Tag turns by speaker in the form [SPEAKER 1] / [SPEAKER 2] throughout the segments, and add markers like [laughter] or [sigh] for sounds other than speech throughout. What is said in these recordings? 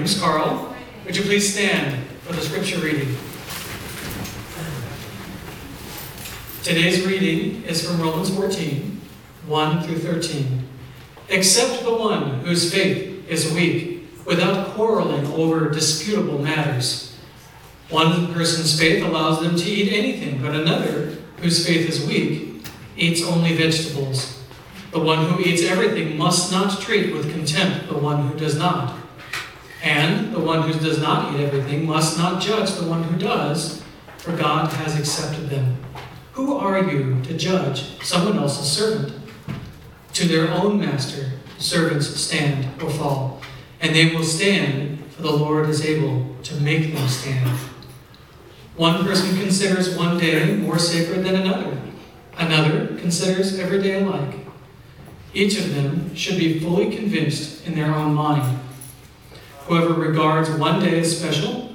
[SPEAKER 1] Manitou. Name is Carl. Would you please stand for the scripture reading? Today's reading is from Romans 14, 1 through 13. Except the one whose faith is weak, without quarreling over disputable matters. One person's faith allows them to eat anything, but another, whose faith is weak, eats only vegetables. The one who eats everything must not treat with contempt the one who does not. And the one who does not eat everything must not judge the one who does, for God has accepted them. Who are you to judge someone else's servant? To their own master, servants stand or fall, and they will stand, for the Lord is able to make them stand. One person considers one day more sacred than another, another considers every day alike. Each of them should be fully convinced in their own mind. Whoever regards one day as special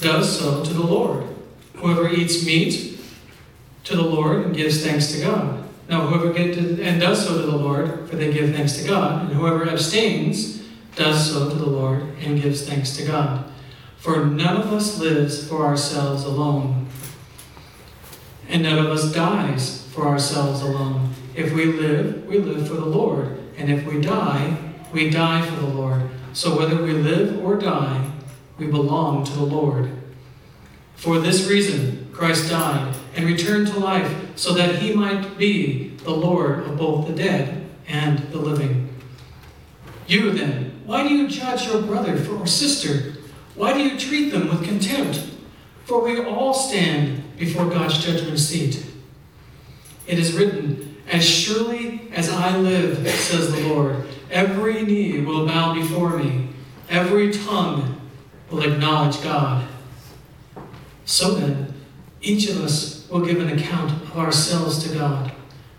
[SPEAKER 1] does so to the Lord. Whoever eats meat to the Lord and gives thanks to God. Now, whoever gets and does so to the Lord, for they give thanks to God, and whoever abstains does so to the Lord and gives thanks to God. For none of us lives for ourselves alone, and none of us dies for ourselves alone. If we live, we live for the Lord. And if we die, we die for the Lord. So whether we live or die, we belong to the Lord. For this reason, Christ died and returned to life so that he might be the Lord of both the dead and the living. You then, why do you judge your brother or sister? Why do you treat them with contempt? For we all stand before God's judgment seat. It is written, as surely as I live, says the Lord, every knee will bow before me, every tongue will acknowledge God. So then, each of us will give an account of ourselves to God.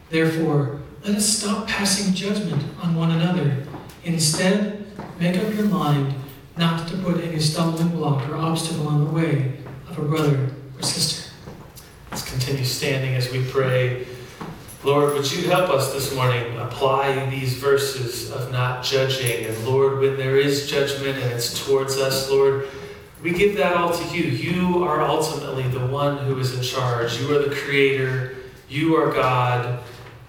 [SPEAKER 1] Therefore, let us stop passing judgment on one another. Instead, make up your mind not to put any stumbling block or obstacle in the way of a brother or sister.
[SPEAKER 2] Let's continue standing as we pray. Lord, would you help us this morning apply these verses of not judging? And Lord, when there is judgment and it's towards us, Lord, we give that all to you. You are ultimately the one who is in charge. You are the creator. You are God.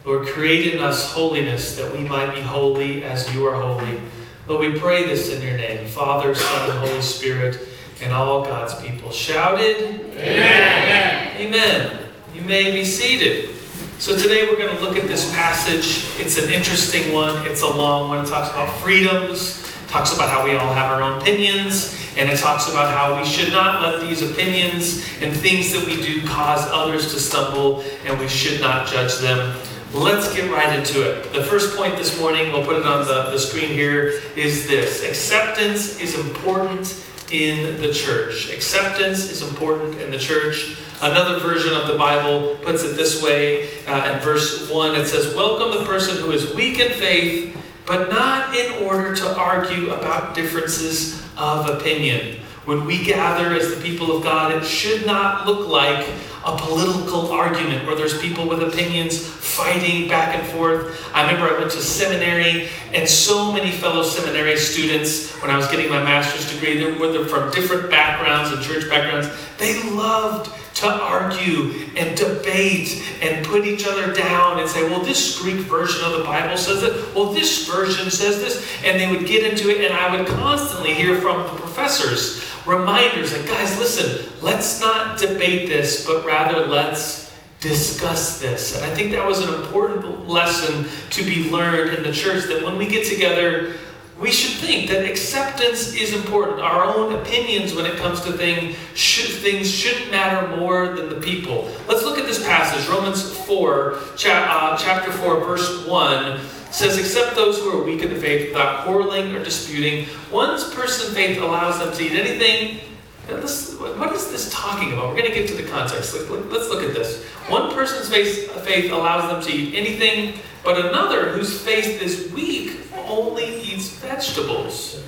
[SPEAKER 2] Lord, create in us holiness that we might be holy as you are holy. Lord, we pray this in your name, Father, Son, and Holy Spirit, and all God's people. Shouted? Amen. Amen. You may be seated. So today we're going to look at this passage. It's an interesting one. It's a long one. It talks about freedoms, talks about how we all have our own opinions, and it talks about how we should not let these opinions and things that we do cause others to stumble, and we should not judge them. Let's get right into it. The first point this morning, we'll put it on the, the screen here, is this acceptance is important in the church. Acceptance is important in the church. Another version of the Bible puts it this way uh, in verse 1 it says, Welcome the person who is weak in faith, but not in order to argue about differences of opinion. When we gather as the people of God, it should not look like a political argument where there's people with opinions fighting back and forth. I remember I went to seminary, and so many fellow seminary students, when I was getting my master's degree, they were from different backgrounds and church backgrounds. They loved to argue and debate and put each other down and say, well, this Greek version of the Bible says it. Well, this version says this. And they would get into it, and I would constantly hear from the professors reminders like, guys, listen, let's not debate this, but rather let's discuss this. And I think that was an important lesson to be learned in the church that when we get together, we should think that acceptance is important. Our own opinions when it comes to things, should, things shouldn't matter more than the people. Let's look at this passage, Romans 4, cha- uh, chapter 4, verse 1 says, Except those who are weak in the faith without quarreling or disputing, one's person faith allows them to eat anything. This, what is this talking about? We're going to get to the context. Let's look at this. One person's faith, allows them to eat anything, but another whose faith is weak only vegetables.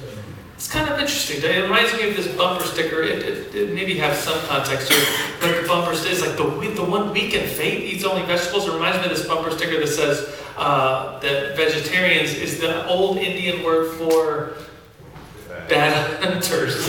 [SPEAKER 2] It's kind of interesting. It reminds me of this bumper sticker. It, it, it maybe has some context here, but the bumper sticker is like the, the one weak in faith eats only vegetables. It reminds me of this bumper sticker that says uh, that vegetarians is the old Indian word for bad [laughs] hunters. [laughs]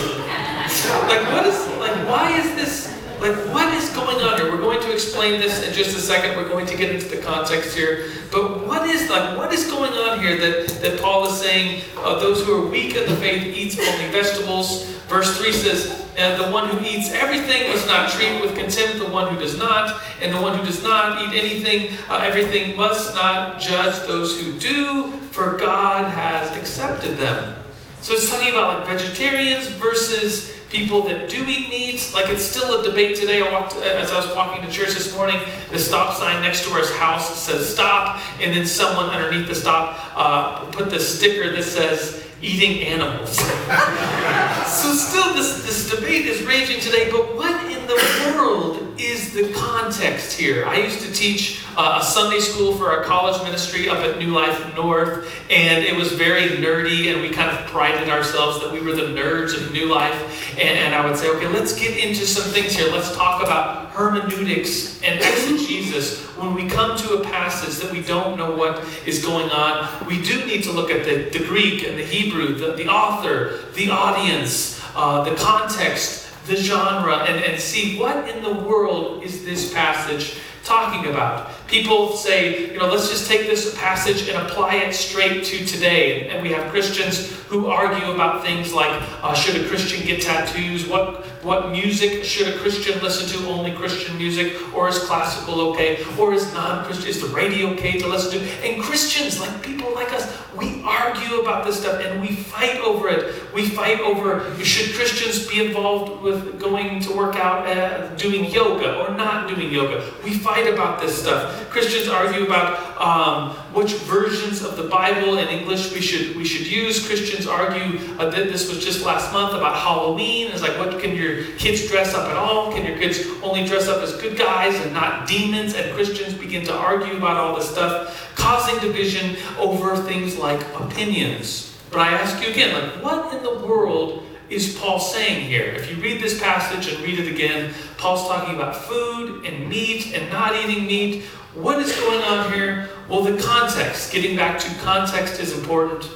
[SPEAKER 2] like, what is, like, why is this, like, what is going on here? We're going to explain this in just a second. We're going to get into the context here. But what is, like, what is going on here that, that Paul is saying, uh, those who are weak in the faith eats only vegetables? Verse 3 says, and the one who eats everything must not treat with contempt the one who does not, and the one who does not eat anything, uh, everything must not judge those who do, for God has accepted them. So it's talking about like vegetarians versus people that do eat meat. Like it's still a debate today. I walked as I was walking to church this morning. The stop sign next to our house says stop, and then someone underneath the stop uh, put the sticker that says eating animals. [laughs] so still this, this debate is raging today, but what in the world is the context here? I used to teach uh, a Sunday school for our college ministry up at New Life North, and it was very nerdy, and we kind of prided ourselves that we were the nerds of New Life. And, and I would say, okay, let's get into some things here. Let's talk about hermeneutics and exegesis when we come to a passage that we don't know what is going on. We do need to look at the, the Greek and the Hebrew, the, the author, the audience, uh, the context, the genre, and, and see what in the world is this passage talking about. People say, you know, let's just take this passage and apply it straight to today. And we have Christians who argue about things like uh, should a Christian get tattoos? What, what music should a Christian listen to? Only Christian music? Or is classical okay? Or is non Christian? Is the radio okay to listen to? And Christians, like people like us, we argue about this stuff and we fight over it. We fight over should Christians be involved with going to work out, uh, doing yoga or not doing yoga? We fight about this stuff. Christians argue about um, which versions of the Bible in English we should we should use. Christians argue uh, that this was just last month about Halloween. It's like, what can your kids dress up at all? Can your kids only dress up as good guys and not demons? And Christians begin to argue about all this stuff, causing division over things like opinions. But I ask you again, like, what in the world is Paul saying here? If you read this passage and read it again, Paul's talking about food and meat and not eating meat. What is going on here? Well, the context, getting back to context is important.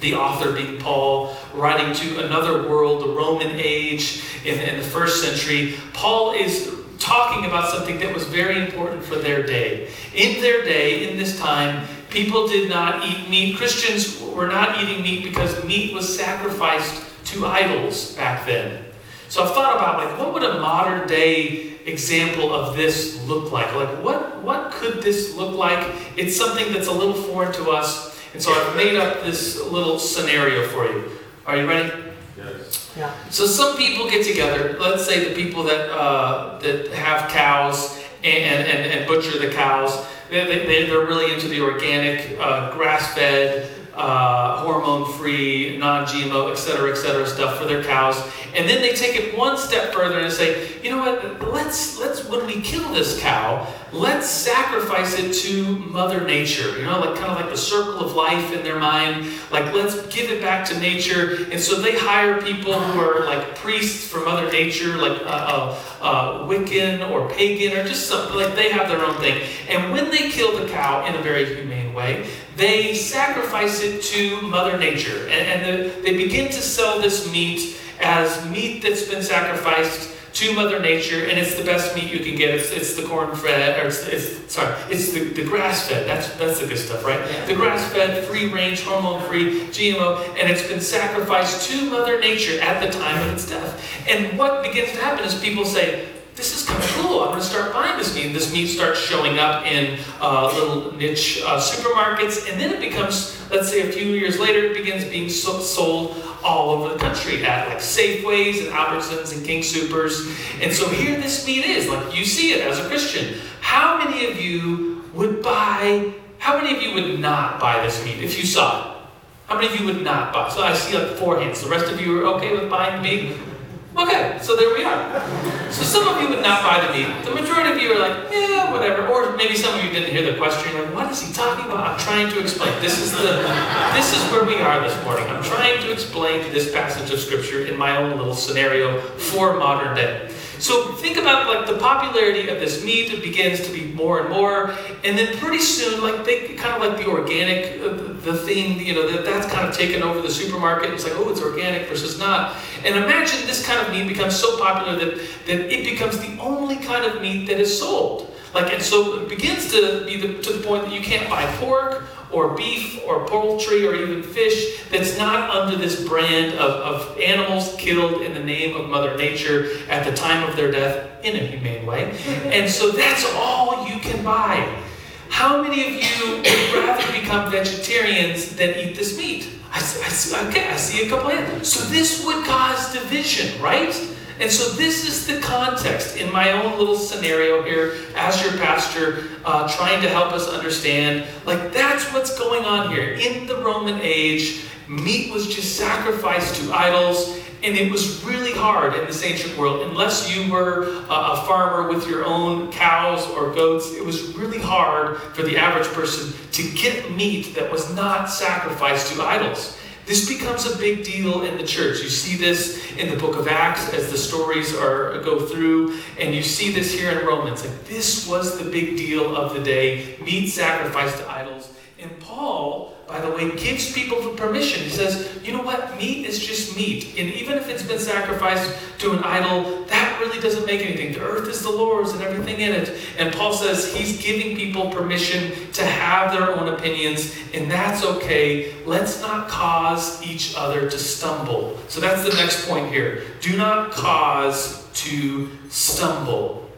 [SPEAKER 2] The author being Paul, writing to another world, the Roman age in, in the first century. Paul is talking about something that was very important for their day. In their day, in this time, people did not eat meat. Christians were not eating meat because meat was sacrificed to idols back then. So I've thought about like what would a modern day example of this look like? Like what what could this look like? It's something that's a little foreign to us, and so I've made up this little scenario for you. Are you ready?
[SPEAKER 3] Yes.
[SPEAKER 1] Yeah. So some people get together. Let's say the people that uh, that have cows and, and, and butcher the cows. They, they, they're really into the organic, uh, grass-fed, uh, hormone-free, non-GMO, et cetera, et cetera stuff for their cows. And then they take it one step further and say, you know what? Let's let's when we kill this cow, let's sacrifice it to Mother Nature. You know, like kind of like the circle of life in their mind. Like let's give it back to nature. And so they hire people who are like priests for Mother Nature, like uh, uh, uh, Wiccan or pagan or just something like they have their own thing. And when they kill the cow in a very humane way, they sacrifice it to Mother Nature, and, and the, they begin to sell this meat as meat that's been sacrificed to Mother Nature, and it's the best meat you can get. It's, it's the corn fed, or it's, it's sorry, it's the, the grass fed. That's that's the good stuff, right? The grass fed, free range, hormone free, GMO, and it's been sacrificed to Mother Nature at the time of its death. And what begins to happen is people say, this is kind of cool. I'm going to start buying this meat. This meat starts showing up in uh, little niche uh, supermarkets, and then it becomes, let's say, a few years later, it begins being so- sold all over the country at like Safeways and Albertsons and King Soopers. And so here this meat is, like you see it as a Christian. How many of you would buy? How many of you would not buy this meat if you saw it? How many of you would not buy? So I see like four hands. The rest of you are okay with buying meat? Okay, so there we are. So some of you would not buy the meat. The majority of you are like, yeah, whatever. Or maybe some of you didn't hear the question. You're like, what is he talking about? I'm trying to explain. This is the this is where we are this morning. I'm trying to explain this passage of scripture in my own little scenario for modern day.
[SPEAKER 2] So think about like the popularity of this meat. Begins to be more and more, and then pretty soon, like they kind of like the organic, uh, the thing, you know, that that's kind of taken over the supermarket. It's like, oh, it's organic versus not. And imagine this kind of meat becomes so popular that that it becomes the only kind of meat that is sold. Like, and so it begins to be the, to the point that you can't buy pork or beef or poultry or even fish that's not under this brand of, of animals killed in the name of Mother Nature at the time of their death in a humane way. And so that's all you can buy. How many of you would rather become vegetarians than eat this meat? I, I, okay, I see a couple hands. So this would cause division, right? And so, this is the context in my own little scenario here as your pastor, uh, trying to help us understand like, that's what's going on here. In the Roman age, meat was just sacrificed to idols, and it was really hard in this ancient world. Unless you were a farmer with your own cows or goats, it was really hard for the average person to get meat that was not sacrificed to idols. This becomes a big deal in the church. You see this in the book of Acts as the stories are go through, and you see this here in Romans. Like this was the big deal of the day: meat sacrificed to idols. And Paul by the way, gives people the permission. He says, you know what? Meat is just meat. And even if it's been sacrificed to an idol, that really doesn't make anything. The earth is the Lord's and everything in it. And Paul says he's giving people permission to have their own opinions, and that's okay. Let's not cause each other to stumble. So that's the next point here. Do not cause to stumble.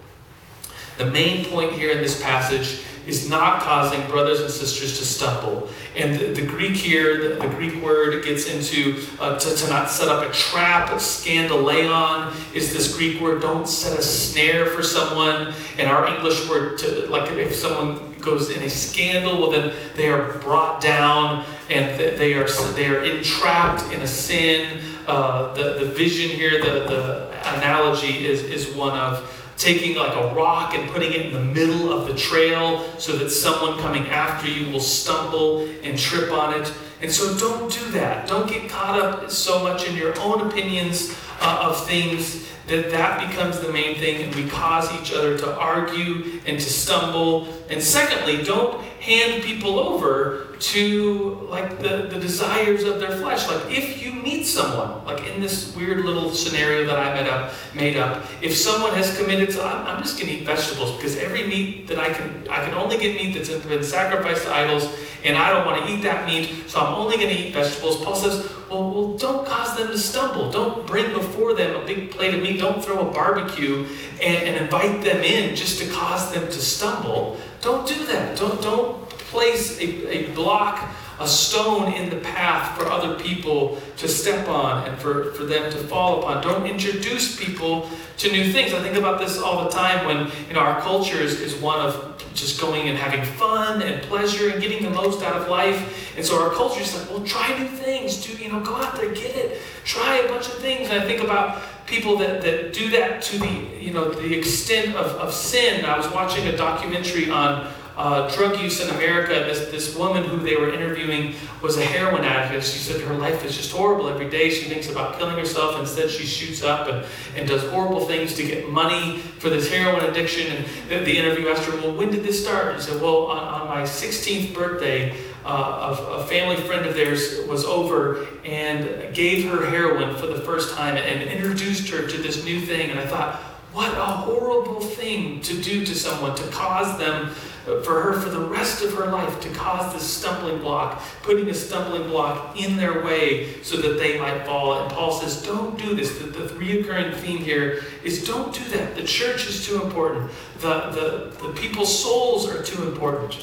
[SPEAKER 2] The main point here in this passage is not causing brothers and sisters to stumble. And the, the Greek here, the, the, Greek word gets into uh, to, to, not set up a trap. Scandaleon is this Greek word. Don't set a snare for someone. And our English word, to, like if someone goes in a scandal, well then they are brought down and they are they are entrapped in a sin. Uh, the the vision here, the the analogy is is one of taking like a rock and putting it in the middle of the trail so that someone coming after you will stumble and trip on it. And so don't do that. Don't get caught up so much in your own opinions uh, of things that that becomes the main thing and we cause each other to argue and to stumble. And secondly, don't hand people over to like the, the desires of their flesh. Like if you meet someone, like in this weird little scenario that I made up, made up, if someone has committed to, I'm, I'm just going to eat vegetables because every meat that I can, I can only get meat that's been sacrificed to idols, and I don't want to eat that meat, so I'm only going to eat vegetables. Paul says, well, well, don't cause them to stumble. Don't bring before them a big plate of meat. Don't throw a barbecue and, and invite them in just to cause them to stumble. Don't do that. Don't don't place a, a block, a stone in the path for other people to step on and for, for them to fall upon. Don't introduce people to new things. I think about this all the time when you know our culture is, is one of just going and having fun and pleasure and getting the most out of life. And so our culture is like, well, try new things. Do you know, go out there, get it, try a bunch of things. And I think about people that, that do that to the you know the extent of, of sin. I was watching a documentary on uh, drug use in America. This, this woman who they were interviewing was a heroin addict. She said her life is just horrible. Every day she thinks about killing herself. Instead, she shoots up and, and does horrible things to get money for this heroin addiction. And the, the interview asked her, Well, when did this start? And she said, Well, on, on my 16th birthday, uh, a, a, family friend of theirs was over and gave her heroin for the first time and introduced her to this new thing. And I thought, what a horrible thing to do to someone, to cause them for her for the rest of her life to cause this stumbling block, putting a stumbling block in their way so that they might fall. And Paul says, don't do this. The, the reoccurring theme here is don't do that. The church is too important. The, the, the people's souls are too important.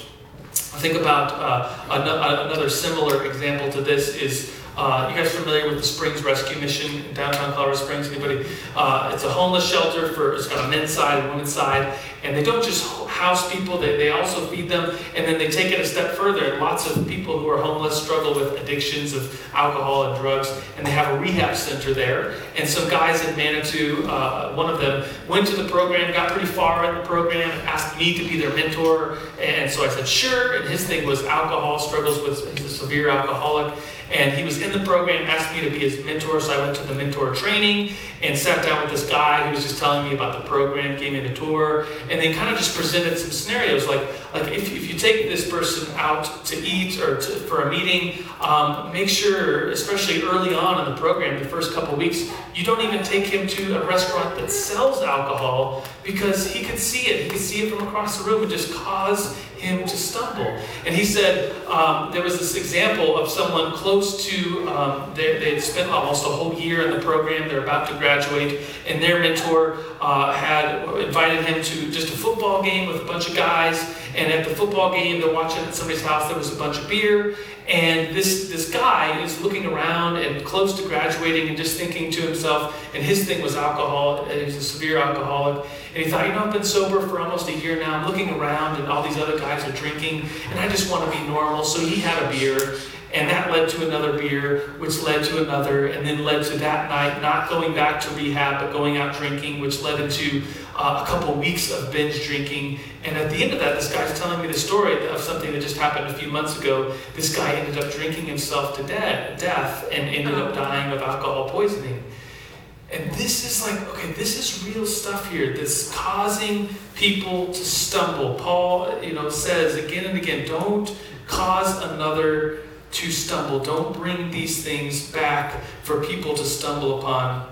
[SPEAKER 2] Think about uh, another similar example to this is uh, you guys familiar with the Springs Rescue Mission in downtown Colorado Springs? Anybody? Uh, it's a homeless shelter for it's got a men's side and women's side, and they don't just house people; they, they also feed them, and then they take it a step further. And lots of people who are homeless struggle with addictions of alcohol and drugs, and they have a rehab center there. And some guys in Manitou, uh, one of them went to the program, got pretty far in the program, asked me to be their mentor, and so I said sure. And his thing was alcohol struggles with he's a severe alcoholic. And he was in the program, asked me to be his mentor, so I went to the mentor training and sat down with this guy. Who was just telling me about the program, gave me the tour, and then kind of just presented some scenarios. Like like if, if you take this person out to eat or to, for a meeting, um, make sure, especially early on in the program, the first couple weeks, you don't even take him to a restaurant that sells alcohol because he could see it. He could see it from across the room and just cause him to stumble. And he said um, there was this example of someone close to, um, they, they had spent almost a whole year in the program, they're about to graduate, and their mentor uh, had invited him to just a football game with a bunch of guys. And at the football game, they're watching at somebody's house, there was a bunch of beer. And this, this guy is looking around and close to graduating and just thinking to himself, and his thing was alcohol, and he's a severe alcoholic. And he thought, you know, I've been sober for almost a year now. I'm looking around and all these other guys are drinking, and I just want to be normal. So he had a beer, and that led to another beer, which led to another, and then led to that night not going back to rehab, but going out drinking, which led into uh, a couple weeks of binge drinking. And at the end of that, this guy's telling me the story of something that just happened a few months ago. This guy ended up drinking himself to death, death and ended up dying of alcohol poisoning. And this is like, okay, this is real stuff here that's causing people to stumble. Paul, you know, says again and again, don't cause another to stumble. Don't bring these things back for people to stumble upon.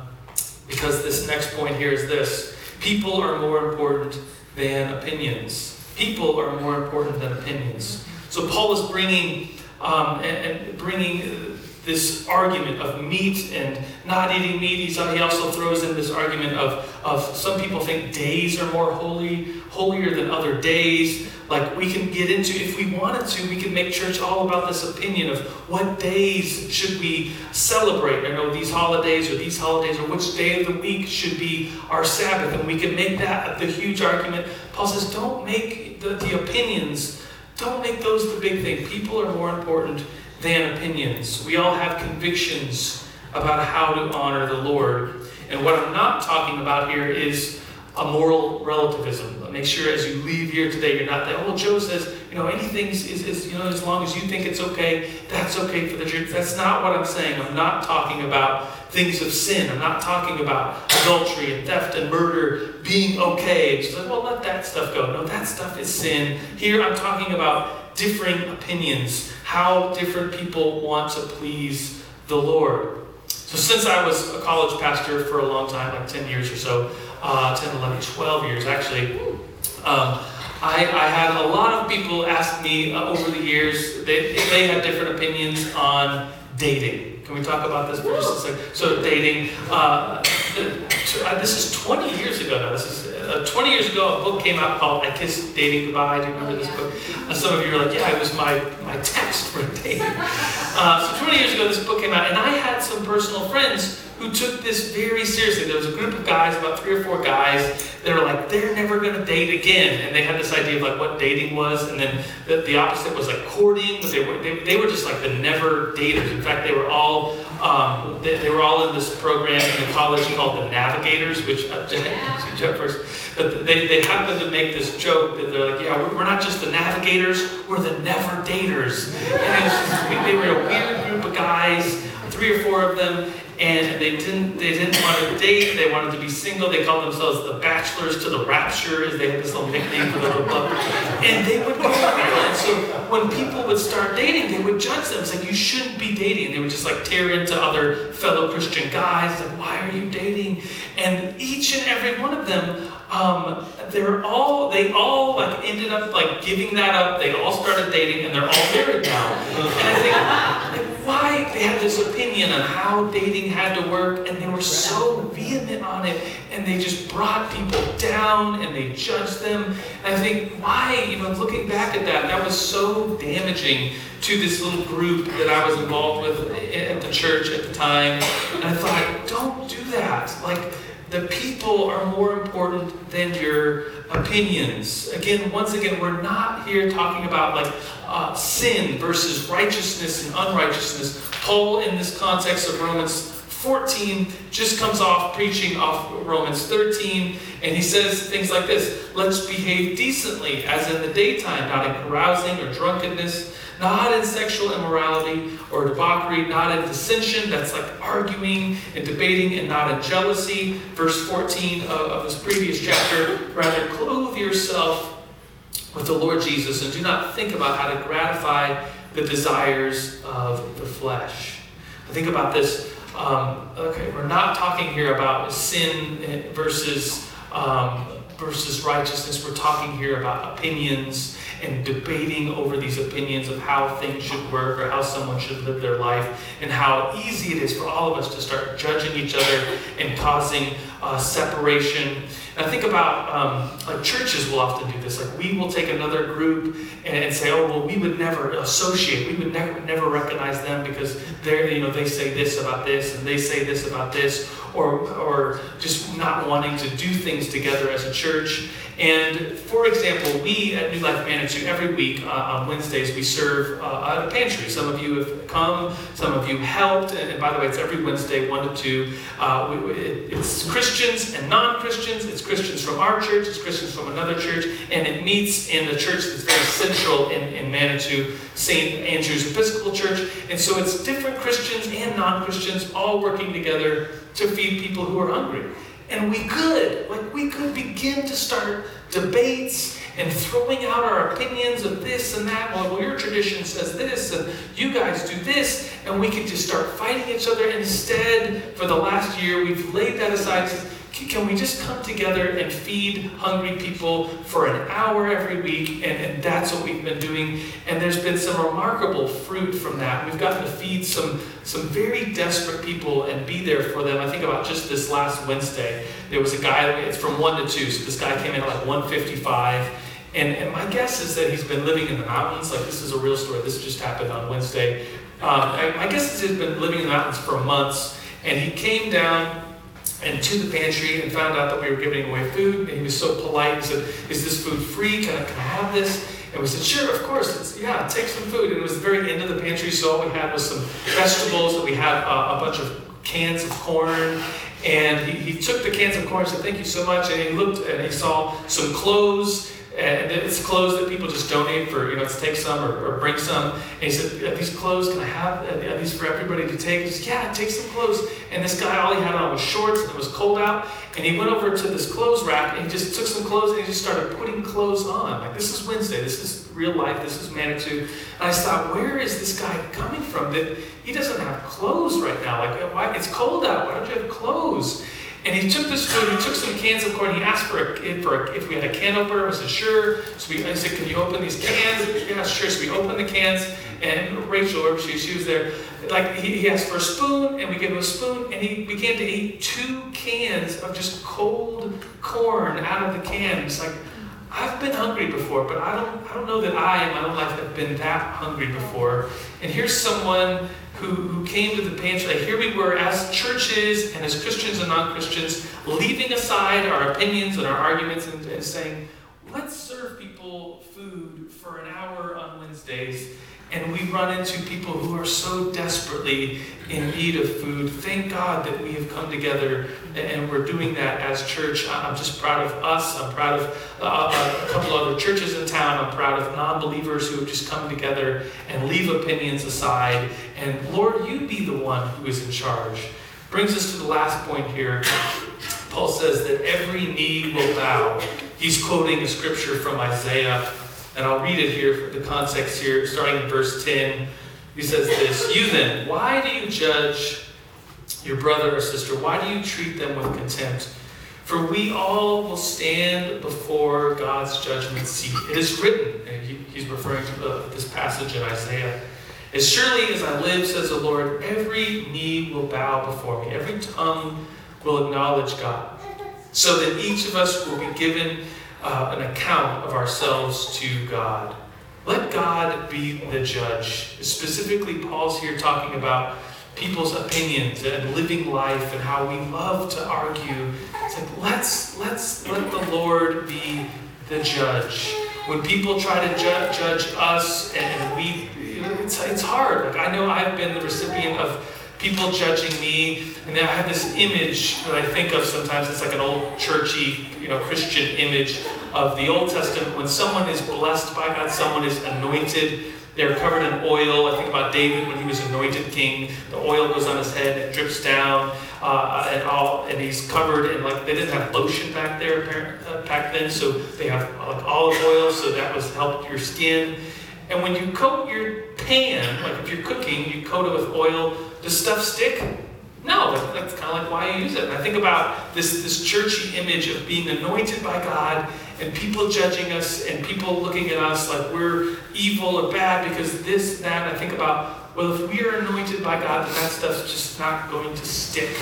[SPEAKER 2] Because this next point here is this people are more important than opinions. People are more important than opinions. So Paul is bringing um, and, and bringing this argument of meat and not eating meat. He also throws in this argument of, of some people think days are more holy, holier than other days. Like we can get into, if we wanted to, we can make church all about this opinion of what days should we celebrate. You know, these holidays or these holidays or which day of the week should be our Sabbath. And we can make that the huge argument. Paul says, don't make the, the opinions, don't make those the big thing. People are more important than opinions. We all have convictions about how to honor the Lord. And what I'm not talking about here is a moral relativism. Make sure as you leave here today, you're not that, oh, Joe says, you know, anything is, is, you know, as long as you think it's okay, that's okay for the church. That's not what I'm saying. I'm not talking about things of sin. I'm not talking about adultery and theft and murder being okay. It's like, well, let that stuff go. No, that stuff is sin. Here I'm talking about differing opinions how different people want to please the Lord. So, since I was a college pastor for a long time, like 10 years or so, uh, 10, 11, 12 years actually, um, I, I, had a lot of people ask me uh, over the years, they, they had different opinions on dating. Can we talk about this for just a second? So, dating, uh, uh this is 20 years ago now. This is uh, 20 years ago, a book came out called I Kissed Dating Goodbye. Do you remember this book? Uh, some of you are like, yeah, it was my, my text for dating. [laughs] Uh, so 20 years ago, this book came out, and I had some personal friends who took this very seriously. There was a group of guys, about three or four guys, that were like, they're never going to date again. And they had this idea of like what dating was, and then the, the opposite was like courting, but they were, they, they were just like the never daters. In fact, they were all um, they, they, were all in this program in the college called the Navigators, which uh, [laughs] first, but they, they happened to make this joke that they're like, yeah, we're, we're not just the Navigators, we're the Never Daters. [laughs] And just, they were a weird group of guys, three or four of them, and they didn't they didn't want to date. They wanted to be single. They called themselves the Bachelors to the Rapture, as they had this little nickname for the little club. And they would go around. So when people would start dating, they would judge them. It's like you shouldn't be dating. They would just like tear into other fellow Christian guys. Like why are you dating? And each and every one of them um, they're all they all like ended up like giving that up. They all started dating and they're all married now. And I think why they had this opinion on how dating had to work, and they were so vehement on it, and they just brought people down and they judged them. And I think why, know, looking back at that, that was so damaging to this little group that I was involved with at the church at the time. And I thought, don't do that. Like the people are more important than your opinions. Again, once again, we're not here talking about like uh, sin versus righteousness and unrighteousness. Paul, in this context of Romans 14, just comes off preaching off Romans 13, and he says things like this Let's behave decently, as in the daytime, not in carousing or drunkenness not in sexual immorality or debauchery, not in dissension, that's like arguing and debating, and not in jealousy. Verse 14 of, of this previous chapter, rather clothe yourself with the Lord Jesus and do not think about how to gratify the desires of the flesh. I think about this. Um, okay, we're not talking here about sin versus um, versus righteousness. We're talking here about opinions and debating over these opinions of how things should work or how someone should live their life, and how easy it is for all of us to start judging each other and causing uh, separation. And I think about um, like churches will often do this. Like we will take another group and, and, say, oh well, we would never associate. We would never never recognize them because they're you know they say this about this and they say this about this, or or just not wanting to do things together as a church. And for example, we at New Life Manitou, every week uh, on Wednesdays, we serve uh, a pantry. Some of you have come, some of you helped. And, and by the way, it's every Wednesday, 1 to 2. Uh, we, it's Christians and non Christians. It's Christians from our church, it's Christians from another church. And it meets in the church that's very central in, in Manitou, St. Andrew's Episcopal Church. And so it's different Christians and non Christians all working together to feed people who are hungry. And we could, like, we could begin to start debates and throwing out our opinions of this and that. Well, your tradition says this, and you guys do this, and we could just start fighting each other. Instead, for the last year, we've laid that aside can we just come together and feed hungry people for an hour every week? And, and that's what we've been doing. And there's been some remarkable fruit from that. We've gotten to feed some, some very desperate people and be there for them. I think about just this last Wednesday, there was a guy, it's from 1 to 2, so this guy came in at like 155. And, and my guess is that he's been living in the mountains. Like, this is a real story. This just happened on Wednesday. Um, I my guess he's been living in the mountains for months. And he came down and to the pantry and found out that we were giving away food. And he was so polite. He said, Is this food free? Can I, can I have this? And we said, Sure, of course. It's, yeah, take some food. And it was the very end of the pantry, so all we had was some vegetables. And we had uh, a bunch of cans of corn. And he, he took the cans of corn and said, Thank you so much. And he looked and he saw some clothes and it's clothes that people just donate for, you know, to take some or, or bring some. And he said, Are these clothes, can I have? Are these for everybody to take? He said, Yeah, take some clothes. And this guy, all he had on was shorts and it was cold out. And he went over to this clothes rack and he just took some clothes and he just started putting clothes on. Like, this is Wednesday. This is real life. This is Manitou. And I thought, where is this guy coming from that he doesn't have clothes right now? Like, why? It's cold out. Why don't you have clothes? And he took this food, he took some cans of corn, he asked for, a, for a, if we had a can opener. I said, sure. So we, I said, can you open these cans? Yeah, sure. So we opened the cans, and Rachel, she, she was there, like he, he asked for a spoon, and we gave him a spoon, and he began to eat two cans of just cold corn out of the can. It's like, I've been hungry before, but I don't, I don't know that I in my own life have been that hungry before. And here's someone who, who came to the pantry. Like here we were as churches and as Christians and non Christians, leaving aside our opinions and our arguments and, and saying, let's serve people food for an hour on Wednesdays and we run into people who are so desperately in need of food. Thank God that we have come together and we're doing that as church. I'm just proud of us. I'm proud of uh, uh, a couple other churches in town. I'm proud of non believers who have just come together and leave opinions aside. And Lord, you be the one who is in charge. Brings us to the last point here. Paul says that every knee will bow. He's quoting a scripture from Isaiah and I'll read it here for the context here, starting in verse 10. He says this You then, why do you judge your brother or sister? Why do you treat them with contempt? For we all will stand before God's judgment seat. It is written, and he, he's referring to this passage in Isaiah. As surely as I live, says the Lord, every knee will bow before me, every tongue will acknowledge God, so that each of us will be given uh, an account of ourselves to God. Let God be the judge. Specifically, Paul's here talking about people's opinions and living life and how we love to argue. It's like let's let's let the Lord be the judge. When people try to ju- judge us and we, it's, it's hard. Like I know I've been the recipient of people judging me. And I have this image that I think of sometimes. It's like an old churchy, you know, Christian image of the Old Testament. When someone is blessed by God, someone is anointed, they're covered in oil. I think about David when he was anointed king. The oil goes on his head, it drips down, uh, and all, and he's covered in like they didn't have lotion back there uh, back then, so they have like olive oil, so that was helped your skin. And when you coat your pan, like if you're cooking, you coat it with oil. Does stuff stick? No, that's kind of like why you use it. And I think about this, this churchy image of being anointed by God and people judging us and people looking at us like we're evil or bad because this, that. And I think about, well, if we are anointed by God, then that stuff's just not going to stick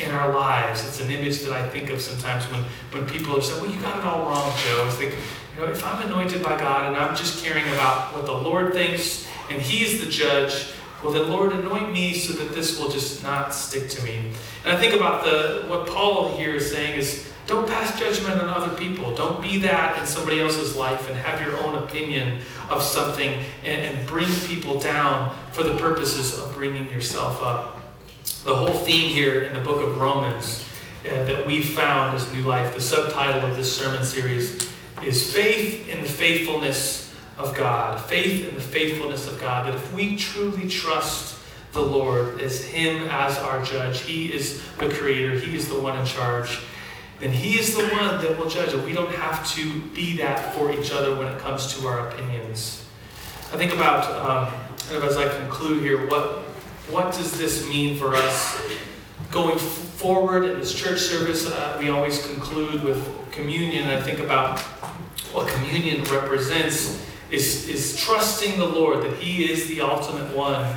[SPEAKER 2] in our lives. It's an image that I think of sometimes when, when people are saying, well, you got it all wrong, Joe. I think, you know, if I'm anointed by God and I'm just caring about what the Lord thinks and He's the judge, well, then, Lord, anoint me so that this will just not stick to me. And I think about the what Paul here is saying is don't pass judgment on other people. Don't be that in somebody else's life and have your own opinion of something and, and bring people down for the purposes of bringing yourself up. The whole theme here in the book of Romans uh, that we found as New Life, the subtitle of this sermon series is Faith in the Faithfulness of God, faith in the faithfulness of God, that if we truly trust the Lord as Him as our judge, He is the creator, He is the one in charge, then He is the one that will judge it. We don't have to be that for each other when it comes to our opinions. I think about, um, kind of as I conclude here, what, what does this mean for us going forward in this church service? Uh, we always conclude with communion. I think about what communion represents is, is trusting the Lord that He is the ultimate one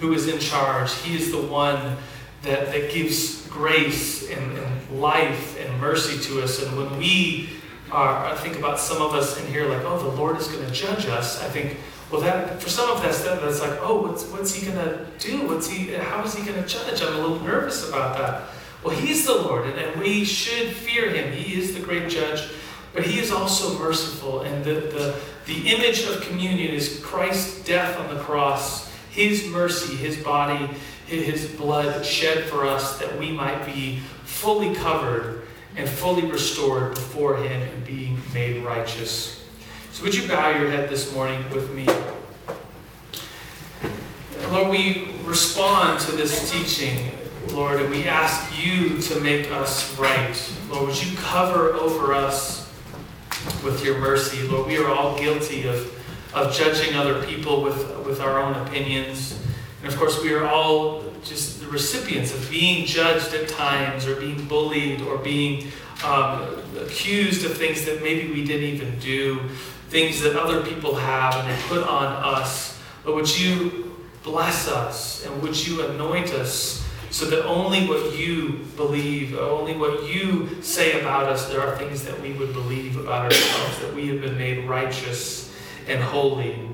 [SPEAKER 2] who is in charge. He is the one that, that gives grace and, and life and mercy to us. And when we are, I think about some of us in here like, oh, the Lord is going to judge us. I think, well, that for some of us, that, that's like, oh, what's, what's He going to do? What's He? How is He going to judge? I'm a little nervous about that. Well, He's the Lord, and, and we should fear Him. He is the great judge, but He is also merciful, and the the the image of communion is Christ's death on the cross, His mercy, His body, His blood shed for us that we might be fully covered and fully restored before Him and being made righteous. So, would you bow your head this morning with me? Lord, we respond to this teaching, Lord, and we ask you to make us right. Lord, would you cover over us? With your mercy. Lord, we are all guilty of, of judging other people with, with our own opinions. And of course, we are all just the recipients of being judged at times or being bullied or being um, accused of things that maybe we didn't even do, things that other people have and they put on us. But would you bless us and would you anoint us so that only what you believe, only what you say about us, there are things that we would believe about ourselves, that we have been made righteous and holy.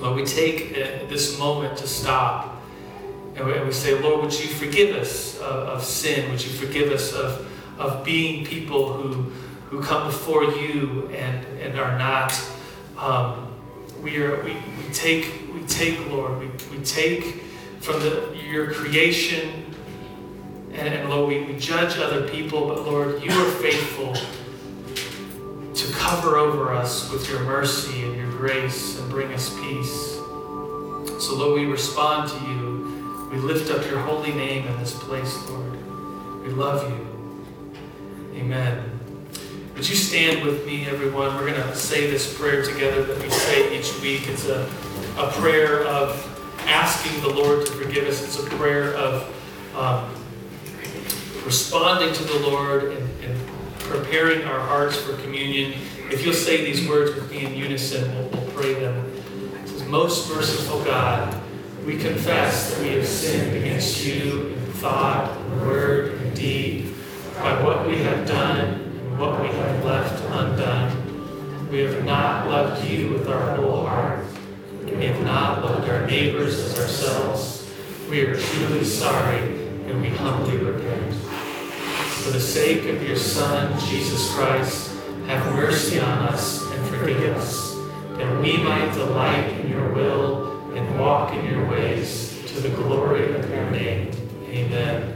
[SPEAKER 2] Lord, we take uh, this moment to stop and we, say, Lord, would you forgive us of, of sin? Would you forgive us of, of being people who, who come before you and, and are not. Um, we, are, we, we, take, we take, Lord, we, we take from the, your creation. And, and Lord, we, we judge other people, but Lord, you are faithful to cover over us with your mercy and your grace and bring us peace. So, Lord, we respond to you. We lift up your holy name in this place, Lord. We love you. Amen. Would you stand with me, everyone? We're going to say this prayer together that we say each week. It's a, a prayer of asking the Lord to forgive us. It's a prayer of um, responding to the Lord and, and, preparing our hearts for communion. If you'll say these words with me in unison, we'll, we'll pray them. It says, Most merciful God, we confess that we have sinned against you in thought, word, and deed, by what we have done and what we have left undone. We have not loved you with our whole heart have not loved our neighbors as ourselves. We are truly sorry and we humbly repent. For the sake of your Son, Jesus Christ, have mercy on us and forgive us, that we might delight in your will and walk in your ways to the glory of your name. Amen.